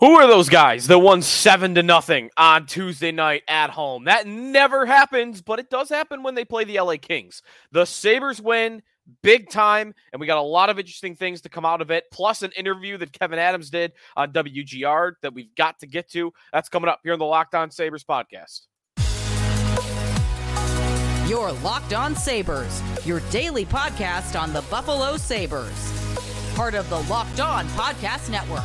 Who are those guys that won seven to nothing on Tuesday night at home? That never happens, but it does happen when they play the LA Kings. The Sabres win big time, and we got a lot of interesting things to come out of it, plus an interview that Kevyn Adams did on WGR that we've got to get to. That's coming up here on the Locked On Sabres podcast. Your Locked On Sabres, your daily podcast on the Buffalo Sabres. Part of the Locked On Podcast Network.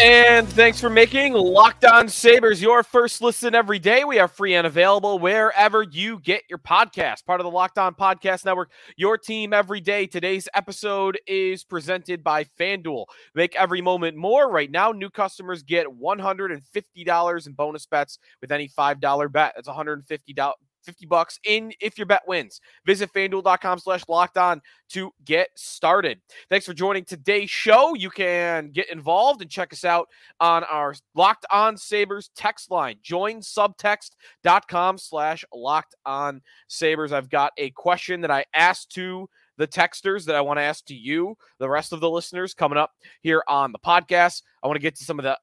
And thanks for making Locked On Sabres your first listen every day. We are free and available wherever you get your podcast. Part of the Locked On Podcast Network, your team every day. Today's episode is presented by FanDuel. Make every moment more. Right now, new customers get $150 in bonus bets with any $5 bet. That's $150 50 bucks in if your bet wins. Visit fanduel.com slash locked on to get started. Thanks for joining today's show. You can get involved and check us out on our locked on sabres text line. Join subtext.com slash locked on sabres. I've got a question that I asked to the texters that I want to ask to you, the rest of the listeners coming up here on the podcast. I want to get to some of the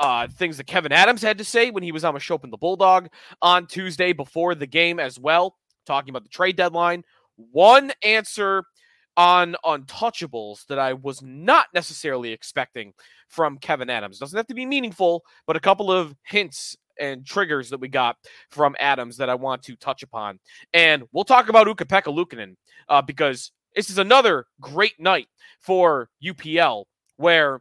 uh, things that Kevyn Adams had to say when he was on with and the Bulldog on Tuesday before the game as well, talking about the trade deadline. One answer on untouchables that I was not necessarily expecting from Kevyn Adams. Doesn't have to be meaningful, but a couple of hints and triggers that we got from Adams that I want to touch upon. And we'll talk about Ukko-Pekka Luukkonen uh, because this is another great night for UPL where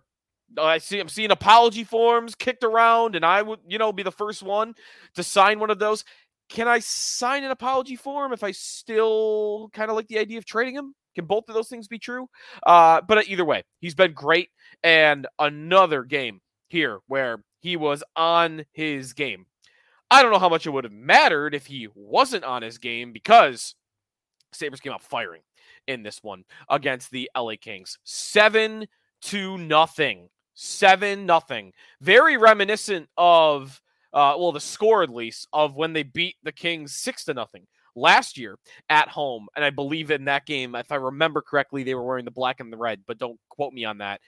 I see I'm seeing apology forms kicked around, and I would, you know, be the first one to sign one of those. Can I sign an apology form if I still kind of like the idea of trading him? Can both of those things be true? Uh, but either way, he's been great. And another game here where he was on his game. I don't know how much it would have mattered if he wasn't on his game because Sabres came out firing in this one against the LA Kings. Seven to nothing. Seven nothing. Very reminiscent of uh, well, the score at least of when they beat the Kings six to nothing last year at home. And I believe in that game, if I remember correctly, they were wearing the black and the red, but don't quote me on that.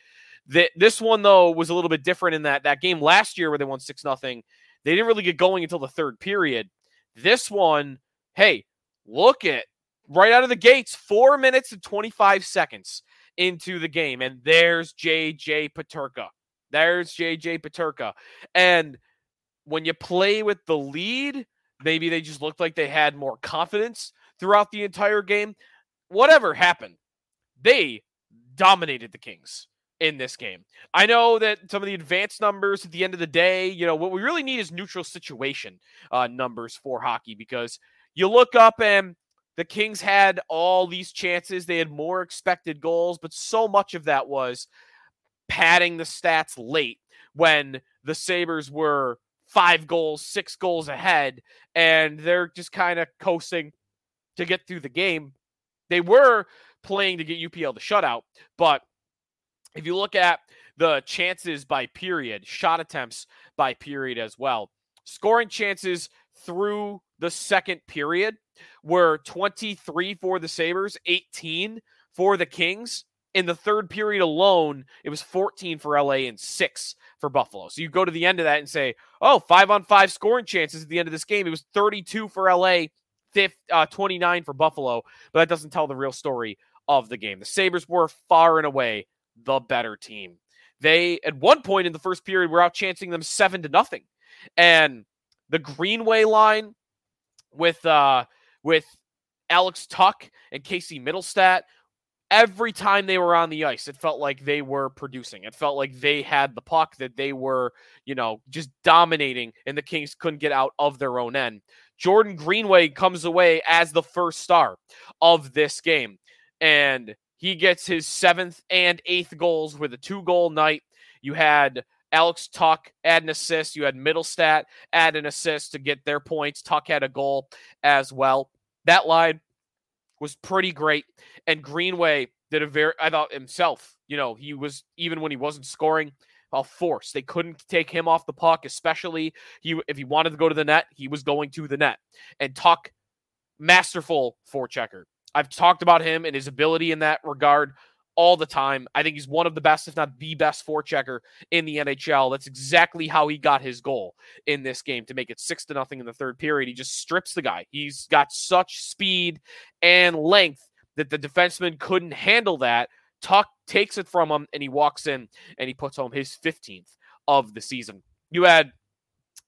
The, this one though was a little bit different in that that game last year where they won six nothing. They didn't really get going until the third period. This one, hey, look at right out of the gates, four minutes and 25 seconds into the game. And there's JJ Peterka. There's JJ Peterka. And when you play with the lead, maybe they just looked like they had more confidence throughout the entire game. Whatever happened, they dominated the Kings in this game. I know that some of the advanced numbers at the end of the day, you know, what we really need is neutral situation uh, numbers for hockey because you look up and the Kings had all these chances. They had more expected goals, but so much of that was padding the stats late when the Sabres were five goals, six goals ahead, and they're just kind of coasting to get through the game. They were playing to get UPL to shutout, but if you look at the chances by period, shot attempts by period as well, scoring chances through the second period were 23 for the Sabres, 18 for the Kings. In the third period alone, it was 14 for LA and six for Buffalo. So you go to the end of that and say, oh, five on five scoring chances at the end of this game. It was 32 for LA, uh, 29 for Buffalo, but that doesn't tell the real story of the game. The Sabres were far and away the better team. They, at one point in the first period, were out chancing them seven to nothing. And the Greenway line with uh with Alex Tuch and Casey Mittelstadt. every time they were on the ice, it felt like they were producing. It felt like they had the puck, that they were, you know, just dominating, and the Kings couldn't get out of their own end. Jordan Greenway comes away as the first star of this game, and he gets his seventh and eighth goals with a two goal night. You had Alex Tuch add an assist. You had Mittelstadt add an assist to get their points. Tuch had a goal as well. That line was pretty great. And Greenway did a very, I thought himself, you know, he was, even when he wasn't scoring, a force. They couldn't take him off the puck, especially he if he wanted to go to the net, he was going to the net. And Tuch, masterful forechecker. I've talked about him and his ability in that regard all the time. I think he's one of the best, if not the best, forechecker in the NHL. That's exactly how he got his goal in this game to make it six to nothing in the third period. He just strips the guy. He's got such speed and length that the defenseman couldn't handle that. Tuch takes it from him and he walks in and he puts home his 15th of the season. You had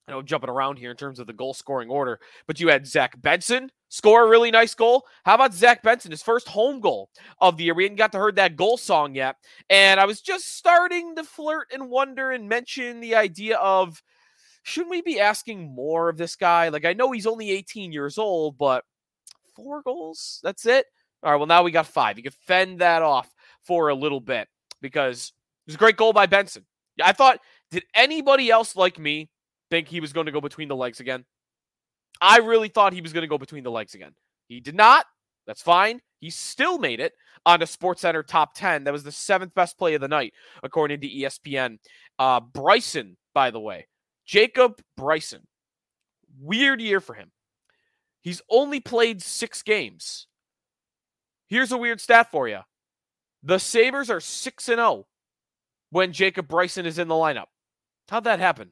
I know jumping around here in terms of the goal scoring order, but you had Zach Benson score a really nice goal. How about Zach Benson, his first home goal of the year? We hadn't got to heard that goal song yet, and I was just starting to flirt and wonder and mention the idea of shouldn't we be asking more of this guy? Like I know he's only 18 years old, but four goals, that's it. All right, well now we got five. You can fend that off for a little bit because it was a great goal by Benson. I thought, did anybody else like me think he was going to go between the legs again. I really thought he was going to go between the legs again. He did not. That's fine. He still made it on a SportsCenter top 10. That was the seventh best play of the night, according to ESPN. Uh, Bryson, by the way, Jacob Bryson. Weird year for him. He's only played six games. Here's a weird stat for you the Sabres are 6 0 when Jacob Bryson is in the lineup. How'd that happen?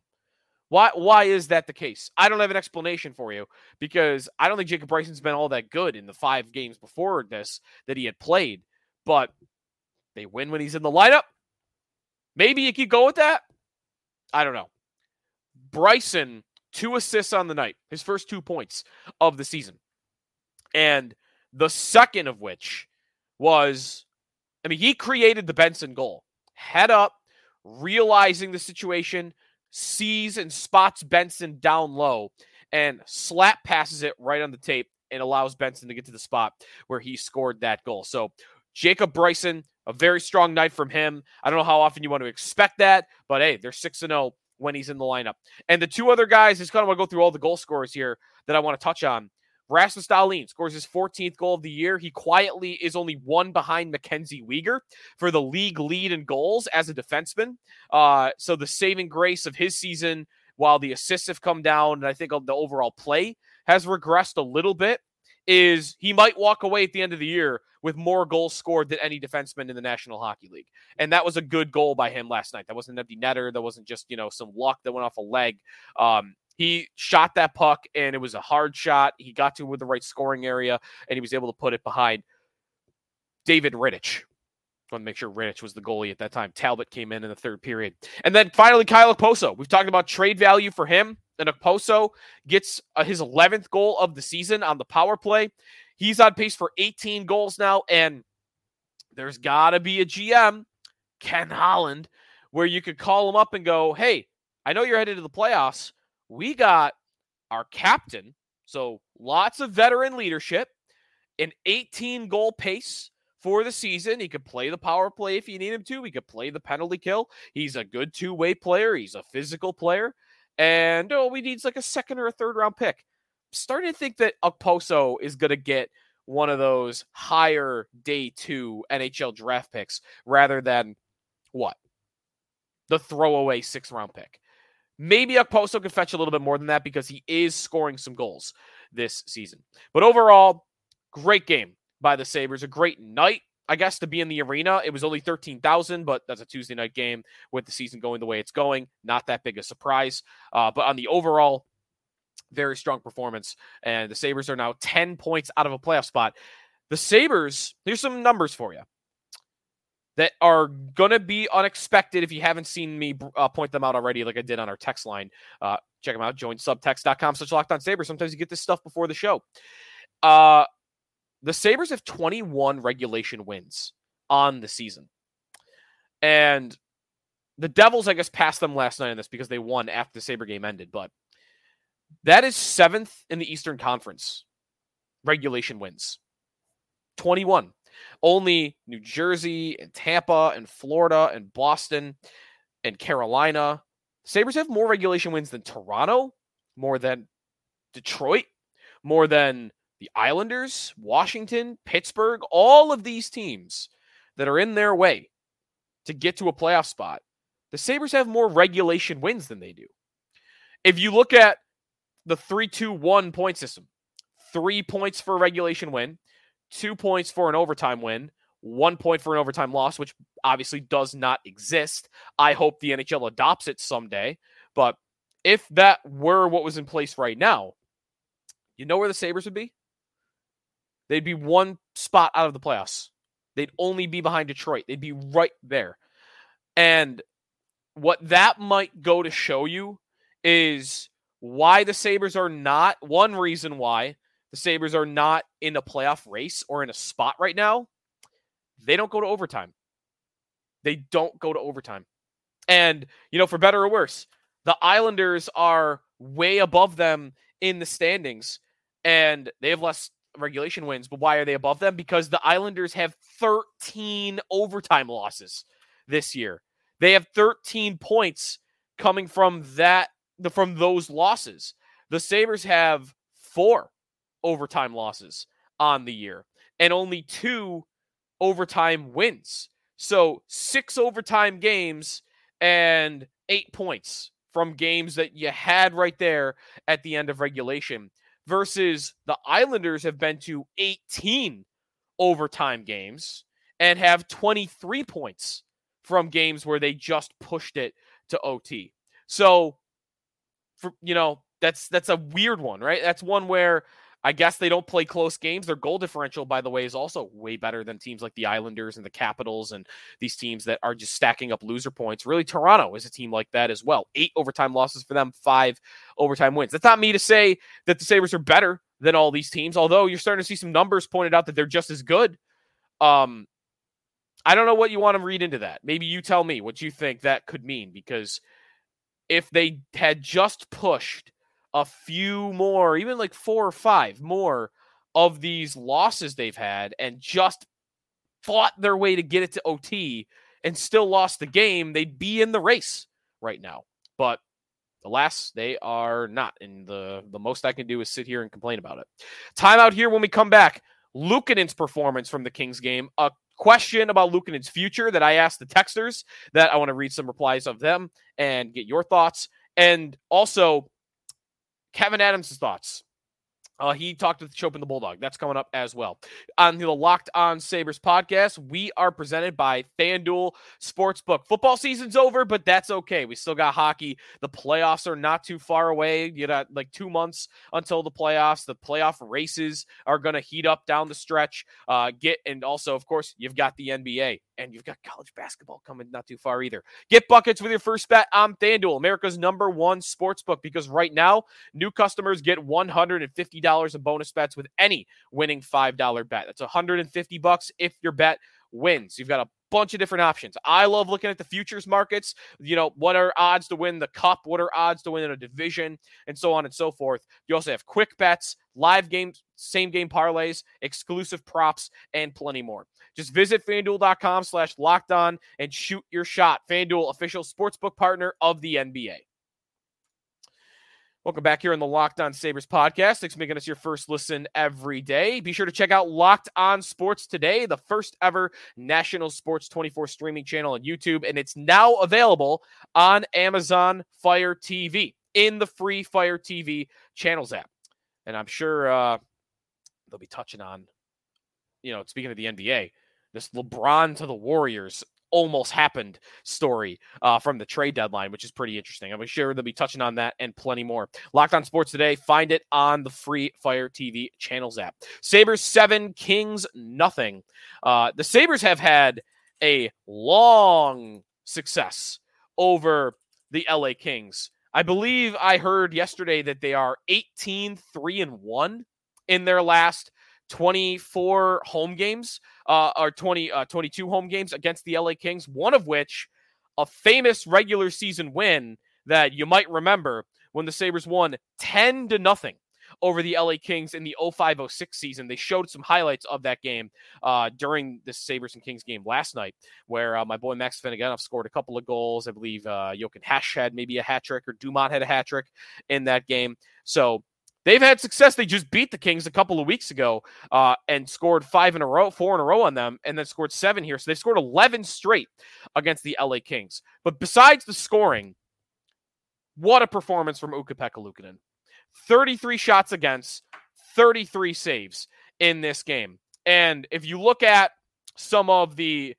Why why is that the case? I don't have an explanation for you because I don't think Jacob Bryson's been all that good in the five games before this that he had played, but they win when he's in the lineup. Maybe you could go with that. I don't know. Bryson, two assists on the night, his first two points of the season. And the second of which was, I mean, he created the Benson goal. Head up, realizing the situation, sees and spots Benson down low and slap passes it right on the tape and allows Benson to get to the spot where he scored that goal. So Jacob Bryson, a very strong night from him. I don't know how often you want to expect that, but hey, they're 6 0 when he's in the lineup. And the two other guys, just kind of want to go through all the goal scorers here that I want to touch on. Rasmus Dahlin scores his 14th goal of the year. He quietly is only one behind Mackenzie Weegar for the league lead in goals as a defenseman. Uh, so the saving grace of his season, while the assists have come down, and I think the overall play has regressed a little bit, is he might walk away at the end of the year with more goals scored than any defenseman in the National Hockey League. And that was a good goal by him last night. That wasn't an empty netter. That wasn't just, you know, some luck that went off a leg. Um, he shot that puck and it was a hard shot. He got to with the right scoring area and he was able to put it behind David Rittich. I want to make sure Rittich was the goalie at that time. Talbot came in in the third period. And then finally, Kyle Okposo. We've talked about trade value for him. And Okposo gets uh, his 11th goal of the season on the power play. He's on pace for 18 goals now. And there's got to be a GM, Ken Holland, where you could call him up and go, hey, I know you're headed to the playoffs we got our captain, so lots of veteran leadership, an 18 goal pace for the season. He could play the power play if you need him to. He could play the penalty kill. He's a good two way player. He's a physical player. And oh, we need like a second or a third round pick. I'm starting to think that Okposo is going to get one of those higher day two NHL draft picks rather than what? The throwaway six round pick. Maybe Okposo could fetch a little bit more than that because he is scoring some goals this season. But overall, great game by the Sabres. A great night, I guess, to be in the arena. It was only 13,000, but that's a Tuesday night game with the season going the way it's going. Not that big a surprise. Uh, but on the overall, very strong performance. And the Sabres are now 10 points out of a playoff spot. The Sabres, here's some numbers for you that are going to be unexpected if you haven't seen me uh, point them out already, like I did on our text line. Uh, check them out. Join subtext.com such locked on Sabres. Sometimes you get this stuff before the show. Uh, the Sabres have 21 regulation wins on the season. And the Devils, I guess, passed them last night in this because they won after the Sabre game ended. But that is seventh in the Eastern Conference regulation wins. 21. Only New Jersey and Tampa and Florida and Boston and Carolina. Sabres have more regulation wins than Toronto, more than Detroit, more than the Islanders, Washington, Pittsburgh, all of these teams that are in their way to get to a playoff spot the Sabres have more regulation wins than they do. If you look at the 3 2 1 point system, three points for a regulation win, two points for an overtime win, one point for an overtime loss, which obviously does not exist. I hope the NHL adopts it someday. But if that were what was in place right now, you know where the Sabres would be? They'd be one spot out of the playoffs. They'd only be behind Detroit. They'd be right there. And what that might go to show you is why the Sabres are not one reason why the Sabres are not in a playoff race or in a spot right now. They don't go to overtime. They don't go to overtime. And, you know, for better or worse, the Islanders are way above them in the standings and they have less regulation wins. But why are they above them? Because the Islanders have 13 overtime losses this year. They have 13 points coming from that from those losses. The Sabres have four overtime losses on the year and only two overtime wins. So, six overtime games and 8 points from games that you had right there at the end of regulation versus the Islanders have been to 18 overtime games and have 23 points from games where they just pushed it to OT. So, for you know, that's that's a weird one, right? That's one where I guess they don't play close games. Their goal differential, by the way, is also way better than teams like the Islanders and the Capitals and these teams that are just stacking up loser points. Really, Toronto is a team like that as well. Eight overtime losses for them, five overtime wins. That's not me to say that the Sabres are better than all these teams, although you're starting to see some numbers pointed out that they're just as good. Um, I don't know what you want to read into that. Maybe you tell me what you think that could mean because if they had just pushed a few more, even like four or five more of these losses they've had and just fought their way to get it to OT and still lost the game, they'd be in the race right now. But alas, they are not. And the, the most I can do is sit here and complain about it. Time out here when we come back. Luukkonen's performance from the Kings game, a question about Luukkonen's future that I asked the texters that I want to read some replies of them and get your thoughts. And also Kevyn Adams' thoughts. Uh, he talked with Schopp and the Bulldog. That's coming up as well. On the Locked On Sabres podcast, we are presented by FanDuel Sportsbook. Football season's over, but that's okay. We still got hockey. The playoffs are not too far away. You got like two months until the playoffs. The playoff races are going to heat up down the stretch. Uh, get And also, of course, you've got the NBA and you've got college basketball coming not too far either. Get buckets with your first bet on FanDuel, America's number one sports book, because right now, new customers get $150 in bonus bets with any winning $5 bet. That's 150 bucks if your bet wins. You've got a bunch of different options. I love looking at the futures markets. You know, what are odds to win the cup? What are odds to win in a division? And so on and so forth. You also have quick bets, live games, same game parlays, exclusive props, and plenty more. Just visit fanduel.com slash locked on and shoot your shot. FanDuel, official sportsbook partner of the NBA. Welcome back here on the Locked On Sabres podcast. Thanks for making us your first listen every day. Be sure to check out Locked On Sports today, the first ever national sports 24 streaming channel on YouTube, and it's now available on Amazon Fire TV in the free Fire TV channels app. And I'm sure uh, they'll be touching on, you know, speaking of the NBA, this LeBron to the Warriors almost happened story uh, from the trade deadline, which is pretty interesting. I'm sure they'll be touching on that and plenty more. Locked on Sports today. Find it on the free Fire TV channels app. Sabres seven, Kings nothing. Uh, the Sabres have had a long success over the LA Kings. I believe I heard yesterday that they are 18 3 and 1 in their last 24 home games uh, or 20, uh, 22 home games against the LA Kings, one of which a famous regular season win that you might remember when the Sabres won 10 to nothing over the LA Kings in the 0506 season. They showed some highlights of that game uh, during the Sabres and Kings game last night, where uh, my boy Max Afinogenov scored a couple of goals. I believe uh, Jochen Hecht had maybe a hat trick, or Dumont had a hat trick in that game. So They've had success. They just beat the Kings a couple of weeks ago uh, and scored five in a row, four in a row on them, and then scored seven here. So they've scored 11 straight against the LA Kings. But besides the scoring, what a performance from Ukko-Pekka 33 shots against, 33 saves in this game. And if you look at some of the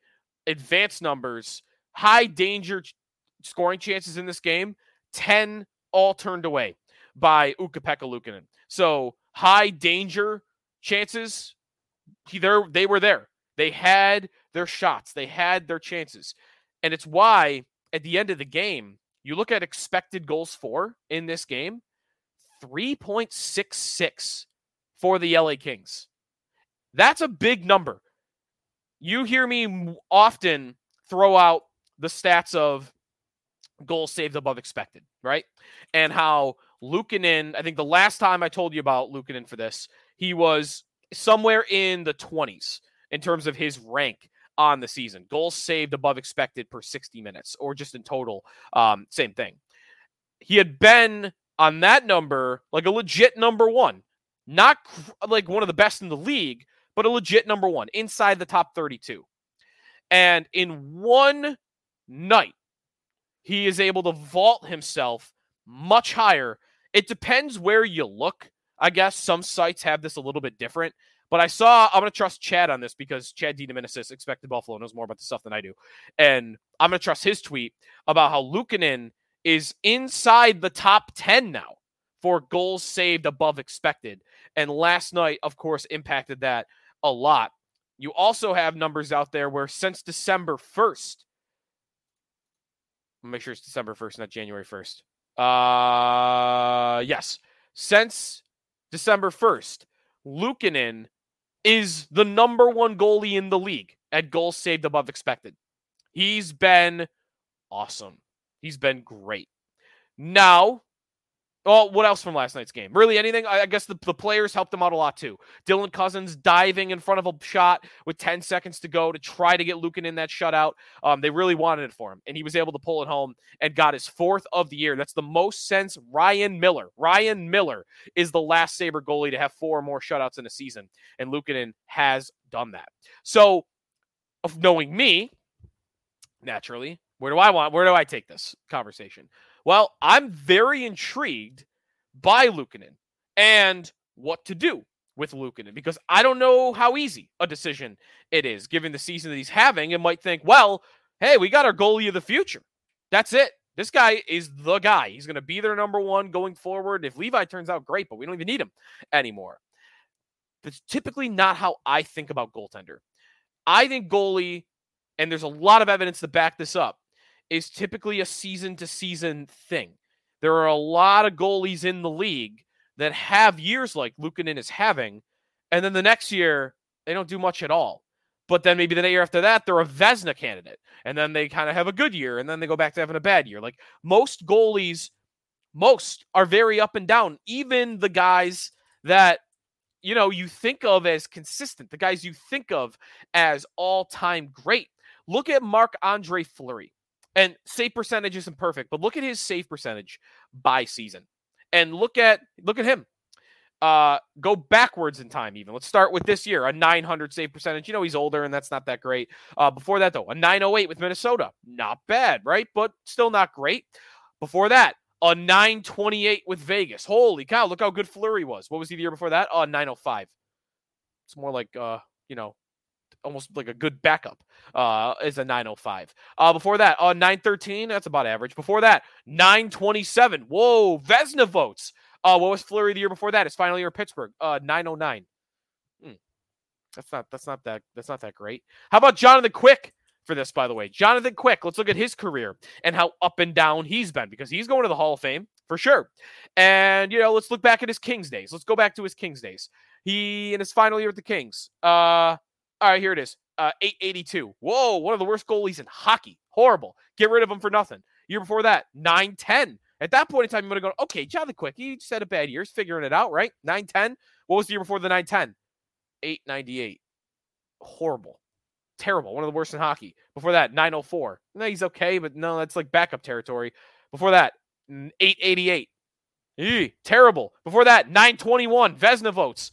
advanced numbers, high danger scoring chances in this game, 10 all turned away by Ukko-Pekka Luukkonen. So high danger chances, he, they were there. They had their shots, they had their chances. And it's why at the end of the game, you look at expected goals for in this game 3.66 for the LA Kings. That's a big number. You hear me often throw out the stats of goals saved above expected, right? And how Luukkonen, I think the last time I told you about Luukkonen for this, he was somewhere in the 20s in terms of his rank on the season. Goals saved above expected per 60 minutes, or just in total, um, same thing. He had been on that number like a legit number one, not like one of the best in the league, but a legit number one inside the top 32. And in one night, he is able to vault himself much higher. It depends where you look. I guess some sites have this a little bit different. But I saw, I'm going to trust Chad on this because Chad DeDominicis, expected Buffalo, knows more about the stuff than I do. And I'm going to trust his tweet about how Luukkonen is inside the top 10 now for goals saved above expected. And last night, of course, impacted that a lot. You also have numbers out there where since December 1st, make sure it's December 1st, not January 1st. Uh, yes. Since December 1st, Luukkonen is the number one goalie in the league at goals saved above expected. He's been awesome. He's been great. Now, Oh, what else from last night's game? Really, anything? I guess the, the players helped them out a lot too. Dylan Cozens diving in front of a shot with 10 seconds to go to try to get Lucan in that shutout. Um, they really wanted it for him, and he was able to pull it home and got his fourth of the year. That's the most since Ryan Miller. Ryan Miller is the last Sabre goalie to have four or more shutouts in a season, and Luukkonen has done that. So, of knowing me, naturally, where do I want? Where do I take this conversation? Well, I'm very intrigued by Luukkonen and what to do with Luukkonen because I don't know how easy a decision it is given the season that he's having and might think, well, hey, we got our goalie of the future. That's it. This guy is the guy. He's going to be their number one going forward. If Levi turns out great, but we don't even need him anymore. That's typically not how I think about goaltender. I think goalie, and there's a lot of evidence to back this up, is typically a season to season thing. There are a lot of goalies in the league that have years like Luukkonen is having, and then the next year they don't do much at all. But then maybe the year after that, they're a Vezina candidate, and then they kind of have a good year, and then they go back to having a bad year. Like most goalies, most are very up and down. Even the guys that you know you think of as consistent, the guys you think of as all time great. Look at Marc Andre Fleury. And save percentage isn't perfect, but look at his save percentage by season. And look at look at him. Uh, go backwards in time even. Let's start with this year, a 900 save percentage. You know he's older and that's not that great. Uh, before that though, a 908 with Minnesota, not bad, right? But still not great. Before that, a 928 with Vegas. Holy cow! Look how good Fleury was. What was he the year before that? Oh, 905. It's more like uh, you know, almost like a good backup uh, is a 905. Uh, before that, uh, 913, that's about average. Before that, 927. Whoa, Vezina votes. Uh, what was Fleury the year before that? His final year Pittsburgh, uh, 909. Hmm. That's not that's not that that's not that great. How about Jonathan Quick for this, by the way? Jonathan Quick, let's look at his career and how up and down he's been because he's going to the Hall of Fame for sure. And you know, let's look back at his Kings days. Let's go back to his Kings days. He in his final year with the Kings. Uh all right, here it is. Uh, 882. Whoa, one of the worst goalies in hockey. Horrible. Get rid of him for nothing. Year before that, 910. At that point in time, you would have gone, okay, Jonathan Quick, he just had a bad year. He's figuring it out, right? 910. What was the year before the 910? 898. Horrible. Terrible. One of the worst in hockey. Before that, 904. No, he's okay, but no, that's like backup territory. Before that, 888. Eee, terrible. Before that, 921 Vezina votes.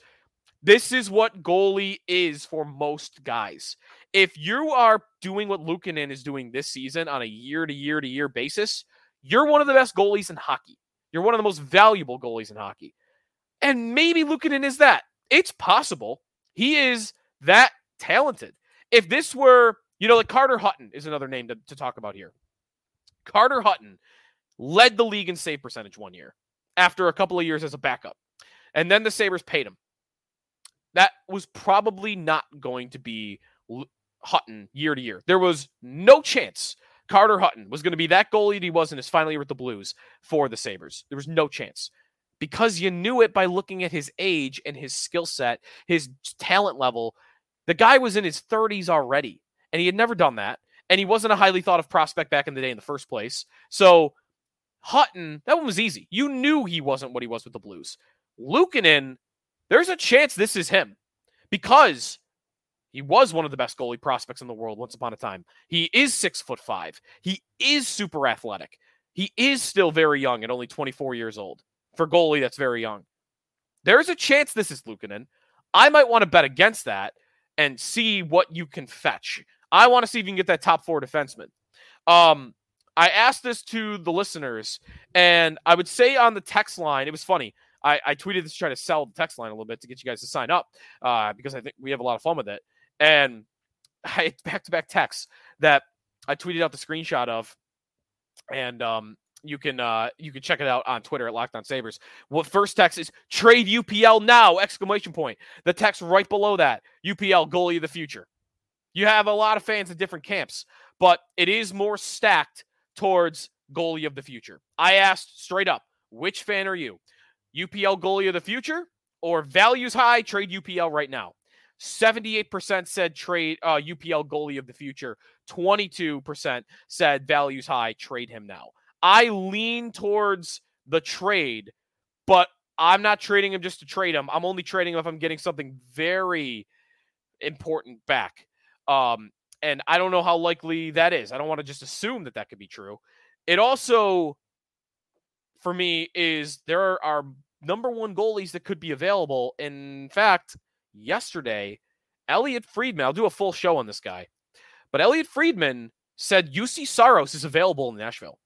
This is what goalie is for most guys. If you are doing what Luukkonen is doing this season on a year to year to year basis, you're one of the best goalies in hockey. You're one of the most valuable goalies in hockey. And maybe Luukkonen is that. It's possible. He is that talented. If this were, you know, like Carter Hutton is another name to, to talk about here. Carter Hutton led the league in save percentage one year after a couple of years as a backup. And then the Sabres paid him. That was probably not going to be Hutton year to year. There was no chance Carter Hutton was going to be that goalie he was in his final year with the Blues for the Sabres. There was no chance because you knew it by looking at his age and his skill set, his talent level. The guy was in his 30s already, and he had never done that. And he wasn't a highly thought of prospect back in the day in the first place. So Hutton, that one was easy. You knew he wasn't what he was with the Blues. Luukkonen, there's a chance this is him because he was one of the best goalie prospects in the world once upon a time. He is six foot five. He is super athletic. He is still very young at only 24 years old. For goalie, that's very young. There's a chance this is Luukkonen. I might want to bet against that and see what you can fetch. I want to see if you can get that top four defenseman. Um, I asked this to the listeners, and I would say on the text line, it was funny. I, I tweeted this to try to sell the text line a little bit to get you guys to sign up uh, because I think we have a lot of fun with it. And I back to back texts that I tweeted out the screenshot of, and um, you can uh, you can check it out on Twitter at Locked On Sabres. What first text is trade UPL now! Exclamation point. The text right below that UPL goalie of the future. You have a lot of fans in different camps, but it is more stacked towards goalie of the future. I asked straight up, which fan are you? UPL goalie of the future or values high, trade UPL right now? 78% said trade uh, UPL goalie of the future. 22% said values high, trade him now. I lean towards the trade, but I'm not trading him just to trade him. I'm only trading him if I'm getting something very important back. Um, and I don't know how likely that is. I don't want to just assume that that could be true. It also, for me, is there are number one goalies that could be available. In fact, yesterday, Elliotte Friedman, I'll do a full show on this guy, but Elliotte Friedman said Juuse Saros is available in Nashville.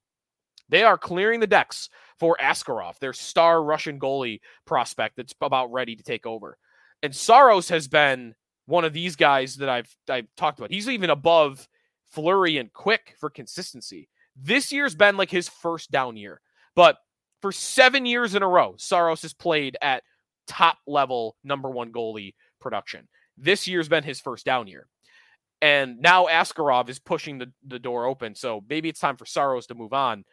They are clearing the decks for Askarov, their star Russian goalie prospect that's about ready to take over. And Saros has been one of these guys that I've I've talked about. He's even above Fleury and Quick for consistency. This year's been like his first down year, but for seven years in a row, Saros has played at top level number one goalie production. This year's been his first down year. And now Askarov is pushing the, the door open. So maybe it's time for Saros to move on.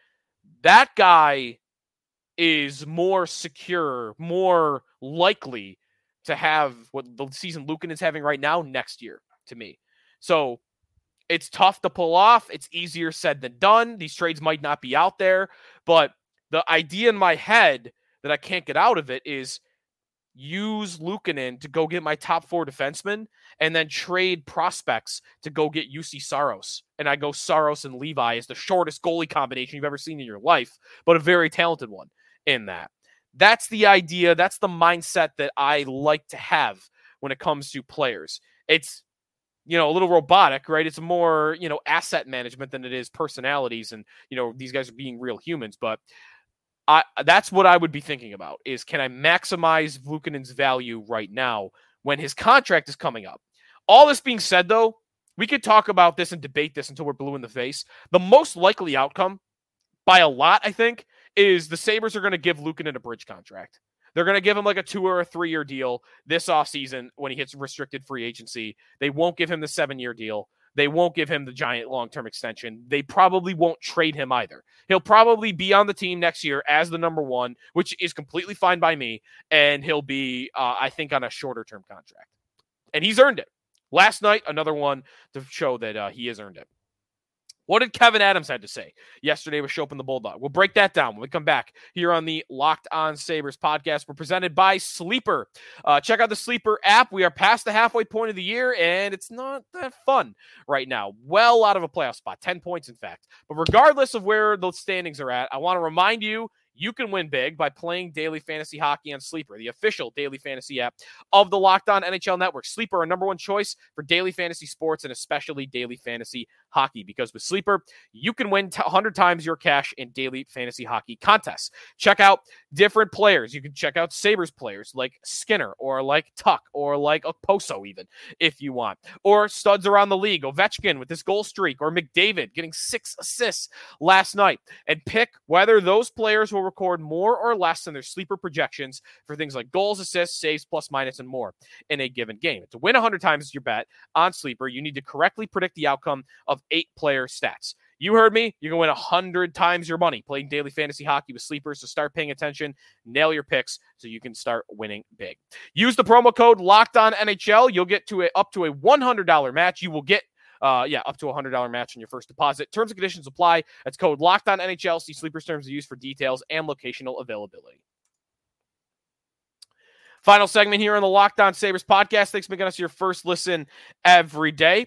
That guy is more secure, more likely to have what the season Lucan is having right now next year to me. So it's tough to pull off. It's easier said than done. These trades might not be out there, but the idea in my head that I can't get out of it is use Luukkonen to go get my top four defensemen and then trade prospects to go get Juuse Saros. And I go Saros and Levi is the shortest goalie combination you've ever seen in your life, but a very talented one in that. That's the idea. That's the mindset that I like to have when it comes to players. It's you know a little robotic, right? It's more you know asset management than it is personalities, and you know these guys are being real humans. But I that's what I would be thinking about: is can I maximize Luukkonen's value right now when his contract is coming up? All this being said, though, we could talk about this and debate this until we're blue in the face. The most likely outcome, by a lot, I think, is the Sabres are going to give Luukkonen a bridge contract. They're going to give him like a two or a three year deal this offseason when he hits restricted free agency. They won't give him the seven year deal. They won't give him the giant long term extension. They probably won't trade him either. He'll probably be on the team next year as the number one, which is completely fine by me. And he'll be, uh, I think, on a shorter term contract. And he's earned it. Last night, another one to show that uh, he has earned it. What did Kevyn Adams had to say yesterday with and the Bulldog? We'll break that down when we come back here on the Locked On Sabres podcast. We're presented by Sleeper. Uh, check out the Sleeper app. We are past the halfway point of the year, and it's not that fun right now. Well out of a playoff spot, 10 points, in fact. But regardless of where the standings are at, I want to remind you you can win big by playing daily fantasy hockey on Sleeper, the official daily fantasy app of the Locked On NHL Network. Sleeper, our number one choice for daily fantasy sports and especially daily fantasy hockey. Because with Sleeper, you can win 100 times your cash in daily fantasy hockey contests. Check out different players. You can check out Sabres players like Skinner or like Tuch or like Okposo, even if you want, or studs around the league. Ovechkin with this goal streak, or McDavid getting six assists last night, and pick whether those players will record more or less than their sleeper projections for things like goals, assists, saves, plus, minus, and more in a given game. To win 100 times your bet on sleeper, you need to correctly predict the outcome of eight player stats. You heard me. You can win 100 times your money playing daily fantasy hockey with sleepers. So start paying attention, nail your picks so you can start winning big. Use the promo code locked on NHL. You'll get to a, up to a $100 match. You will get uh, yeah, up to a hundred dollar match on your first deposit. Terms and conditions apply. That's code locked on NHL. See sleepers terms of use for details and locational availability. Final segment here on the Locked On Sabres podcast. Thanks for making us your first listen every day.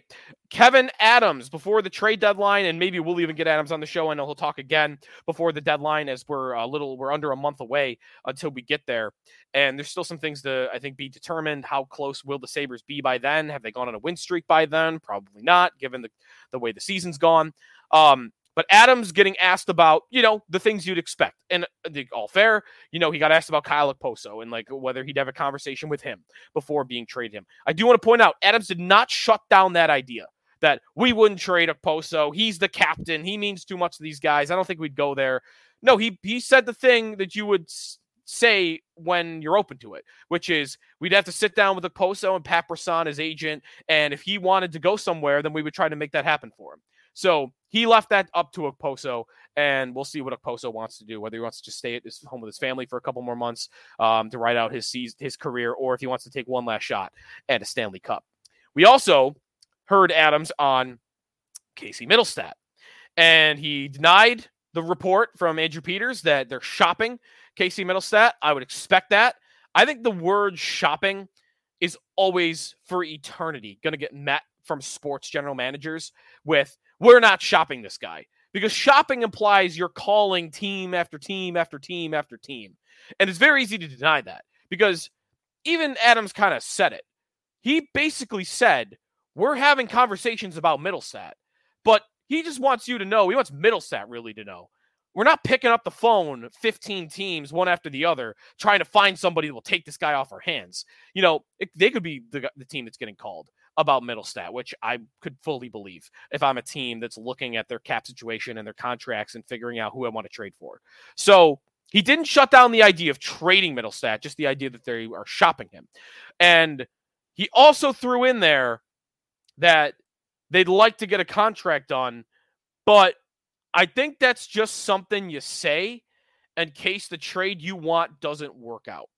Kevyn Adams before the trade deadline, and maybe we'll even get Adams on the show. I know he'll talk again before the deadline as we're a little, we're under a month away until we get there. And there's still some things to, I think, be determined. How close will the Sabres be by then? Have they gone on a win streak by then? Probably not, given the, the way the season's gone. Um, but Adams getting asked about, you know, the things you'd expect. And uh, all fair, you know, he got asked about Kyle Okposo and like whether he'd have a conversation with him before being traded him. I do want to point out Adams did not shut down that idea that we wouldn't trade Okposo. He's the captain. He means too much to these guys. I don't think we'd go there. No, he he said the thing that you would say when you're open to it, which is we'd have to sit down with Okposo and Pat Brisson, his agent, and if he wanted to go somewhere, then we would try to make that happen for him. So he left that up to Okposo, and we'll see what Okposo wants to do. Whether he wants to just stay at his home with his family for a couple more months um, to ride out his his career, or if he wants to take one last shot at a Stanley Cup. We also heard Adams on Casey Mittelstadt, and he denied the report from Andrew Peters that they're shopping Casey Mittelstadt. I would expect that. I think the word shopping is always for eternity going to get met from sports general managers with we're not shopping this guy because shopping implies you're calling team after team after team after team. And it's very easy to deny that because even Adams kind of said it. He basically said, We're having conversations about Mittelstadt, but he just wants you to know, he wants Mittelstadt really to know. We're not picking up the phone 15 teams, one after the other, trying to find somebody that will take this guy off our hands. You know, it, they could be the, the team that's getting called about Mittelstadt, which I could fully believe if I'm a team that's looking at their cap situation and their contracts and figuring out who I want to trade for. So he didn't shut down the idea of trading Mittelstadt, just the idea that they are shopping him. And he also threw in there that they'd like to get a contract done, but I think that's just something you say in case the trade you want doesn't work out.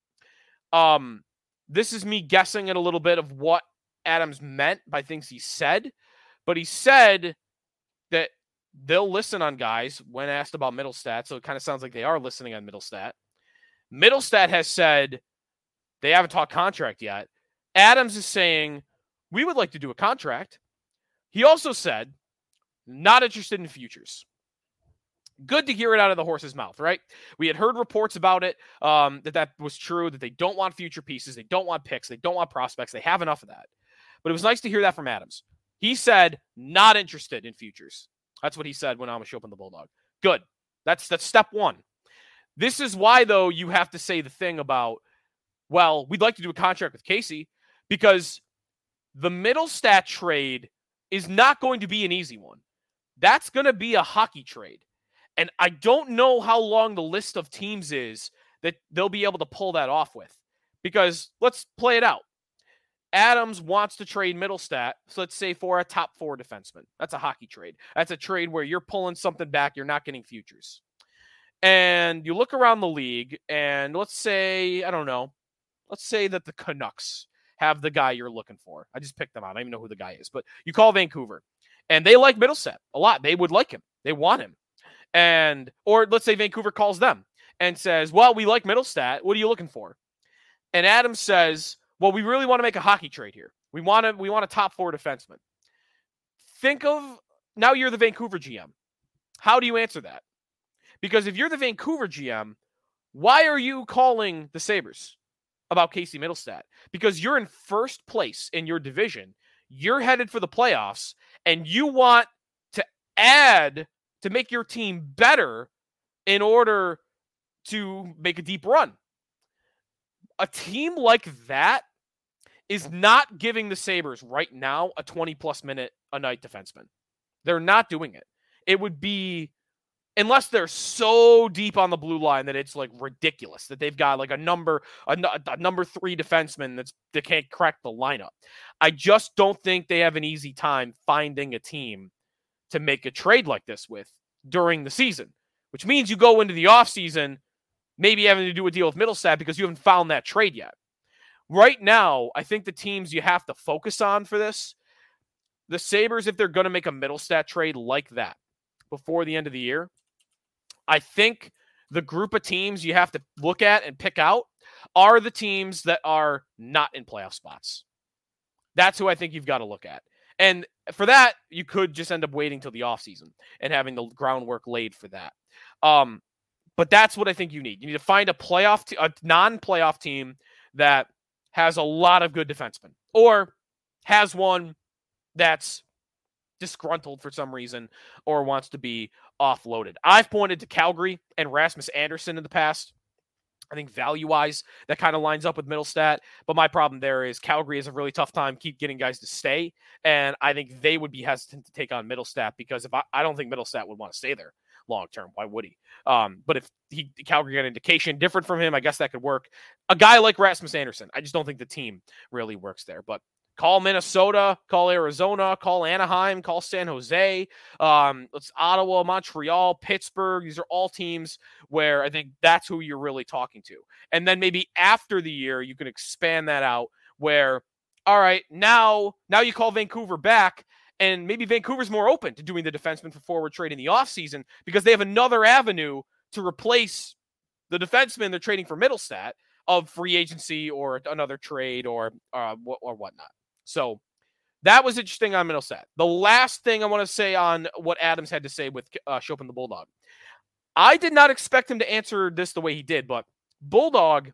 Um, this is me guessing at a little bit of what Adams meant by things he said, but he said that they'll listen on guys when asked about Mittelstadt. So it kind of sounds like they are listening on Mittelstadt. Mittelstadt has said they haven't talked contract yet. Adams is saying we would like to do a contract. He also said not interested in futures good to hear it out of the horse's mouth, right? We had heard reports about it um, that that was true, that they don't want future pieces, they don't want picks, they don't want prospects, they have enough of that. But it was nice to hear that from Adams. He said not interested in futures. That's what he said when Amish opened the Bulldog. Good. That's that's step one. This is why, though, you have to say the thing about, well, we'd like to do a contract with Casey because the Mittelstadt trade is not going to be an easy one. That's going to be a hockey trade. And I don't know how long the list of teams is that they'll be able to pull that off with. Because let's play it out. Adams wants to trade Mittelstadt, so let's say for a top four defenseman. That's a hockey trade. That's a trade where you're pulling something back, you're not getting futures. And you look around the league, and let's say, I don't know, let's say that the Canucks have the guy you're looking for. I just picked them out. I don't even know who the guy is, but you call Vancouver, and they like Mittelstadt a lot. They would like him, they want him. And, or let's say Vancouver calls them and says, Well, we like Mittelstadt. What are you looking for? And Adams says, well, we really want to make a hockey trade here. We want to we want a top four defenseman. Think of now you're the Vancouver GM. How do you answer that? Because if you're the Vancouver GM, Why are you calling the Sabres about Casey Middlestat? Because you're in first place in your division. You're headed for the playoffs, and you want to add to make your team better in order to make a deep run. A team like that is not giving the Sabres right now a 20 plus minute a night defenseman. They're not doing it. It would be unless they're so deep on the blue line that it's like ridiculous that they've got like a number a, a, number three defenseman that's that can't crack the lineup. I just don't think they have an easy time finding a team to make a trade like this with during the season, which means you go into the offseason maybe having to do a deal with Mittelstadt because you haven't found that trade yet. Right now, I think the teams you have to focus on for this, the Sabres, if they're going to make a Mittelstadt trade like that before the end of the year, I think the group of teams you have to look at and pick out are the teams that are not in playoff spots. That's who I think you've got to look at. And for that, you could just end up waiting till the offseason and having the groundwork laid for that. Um, but that's what I think you need. You need to find a playoff, a non-playoff team that has a lot of good defensemen, or has one that's disgruntled for some reason or wants to be offloaded. I've pointed to Calgary and Rasmus Andersson in the past. I think value wise, that kind of lines up with Mittelstadt. But my problem there is Calgary has a really tough time keep getting guys to stay. And I think they would be hesitant to take on Mittelstadt because if I, I don't think Mittelstadt would want to stay there long term. Why would he? Um, but if he Calgary got an indication different from him, I guess that could work. A guy like Rasmus Andersson, I just don't think the team really works there. But call Minnesota, call Arizona, call Anaheim, call San Jose, um, it's Ottawa, Montreal, Pittsburgh. These are all teams where I think that's who you're really talking to. And then maybe after the year, you can expand that out where, all right, now now you call Vancouver back and maybe Vancouver's more open to doing the defenseman for forward trade in the offseason because they have another avenue to replace the defenseman they're trading for Mittelstadt of free agency or another trade or uh, or whatnot. So that was interesting on Mittelstadt. The last thing I want to say on what Adams had to say with uh, Schopp and the Bulldog. I did not expect him to answer this the way he did, but Bulldog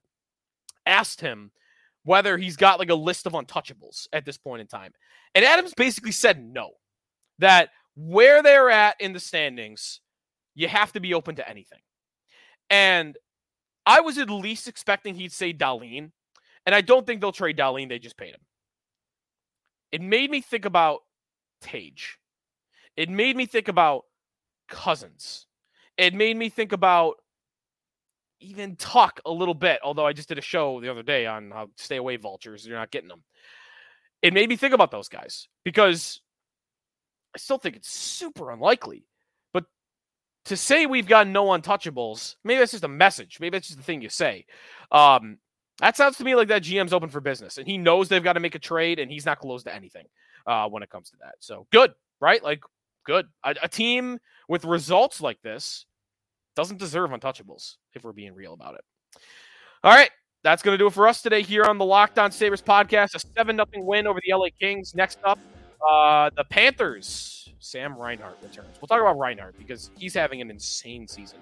asked him whether he's got like a list of untouchables at this point in time. And Adams basically said no, that where they're at in the standings, you have to be open to anything. And I was at least expecting he'd say Dahlin, and I don't think they'll trade Dahlin. They just paid him. It made me think about Tage. It made me think about Cozens. It made me think about even talk a little bit, although I just did a show the other day on how stay away vultures. You're not getting them. It made me think about those guys because I still think it's super unlikely. But to say we've got no untouchables, maybe that's just a message. Maybe that's just the thing you say. Um, that sounds to me like that GM's open for business and he knows they've got to make a trade and he's not closed to anything uh, when it comes to that. So good, right? Like, good. A, a team with results like this doesn't deserve untouchables if we're being real about it. All right. That's going to do it for us today here on the Locked On Sabres podcast. A 7 0 win over the LA Kings. Next up, uh, the Panthers. Sam Reinhart returns. We'll talk about Reinhart because he's having an insane season.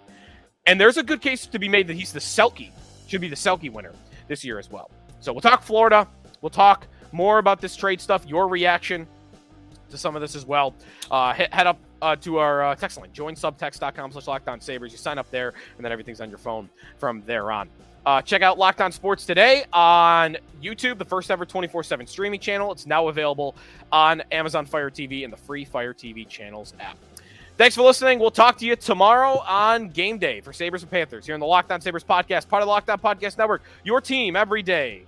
And there's a good case to be made that he's the Selke, should be the Selke winner this year as well. So we'll talk Florida. We'll talk more about this trade stuff, your reaction to some of this as well. Uh, head up uh, to our uh, text line, joinsubtext.com slash lockedonsabres. You sign up there, and then everything's on your phone from there on. Uh, check out Locked On Sports today on YouTube, the first ever 24 7 streaming channel. It's now available on Amazon Fire TV and the free Fire TV channels app. Thanks for listening. We'll talk to you tomorrow on game day for Sabres and Panthers here on the Locked On Sabres podcast, part of the Locked On Podcast Network. Your team every day.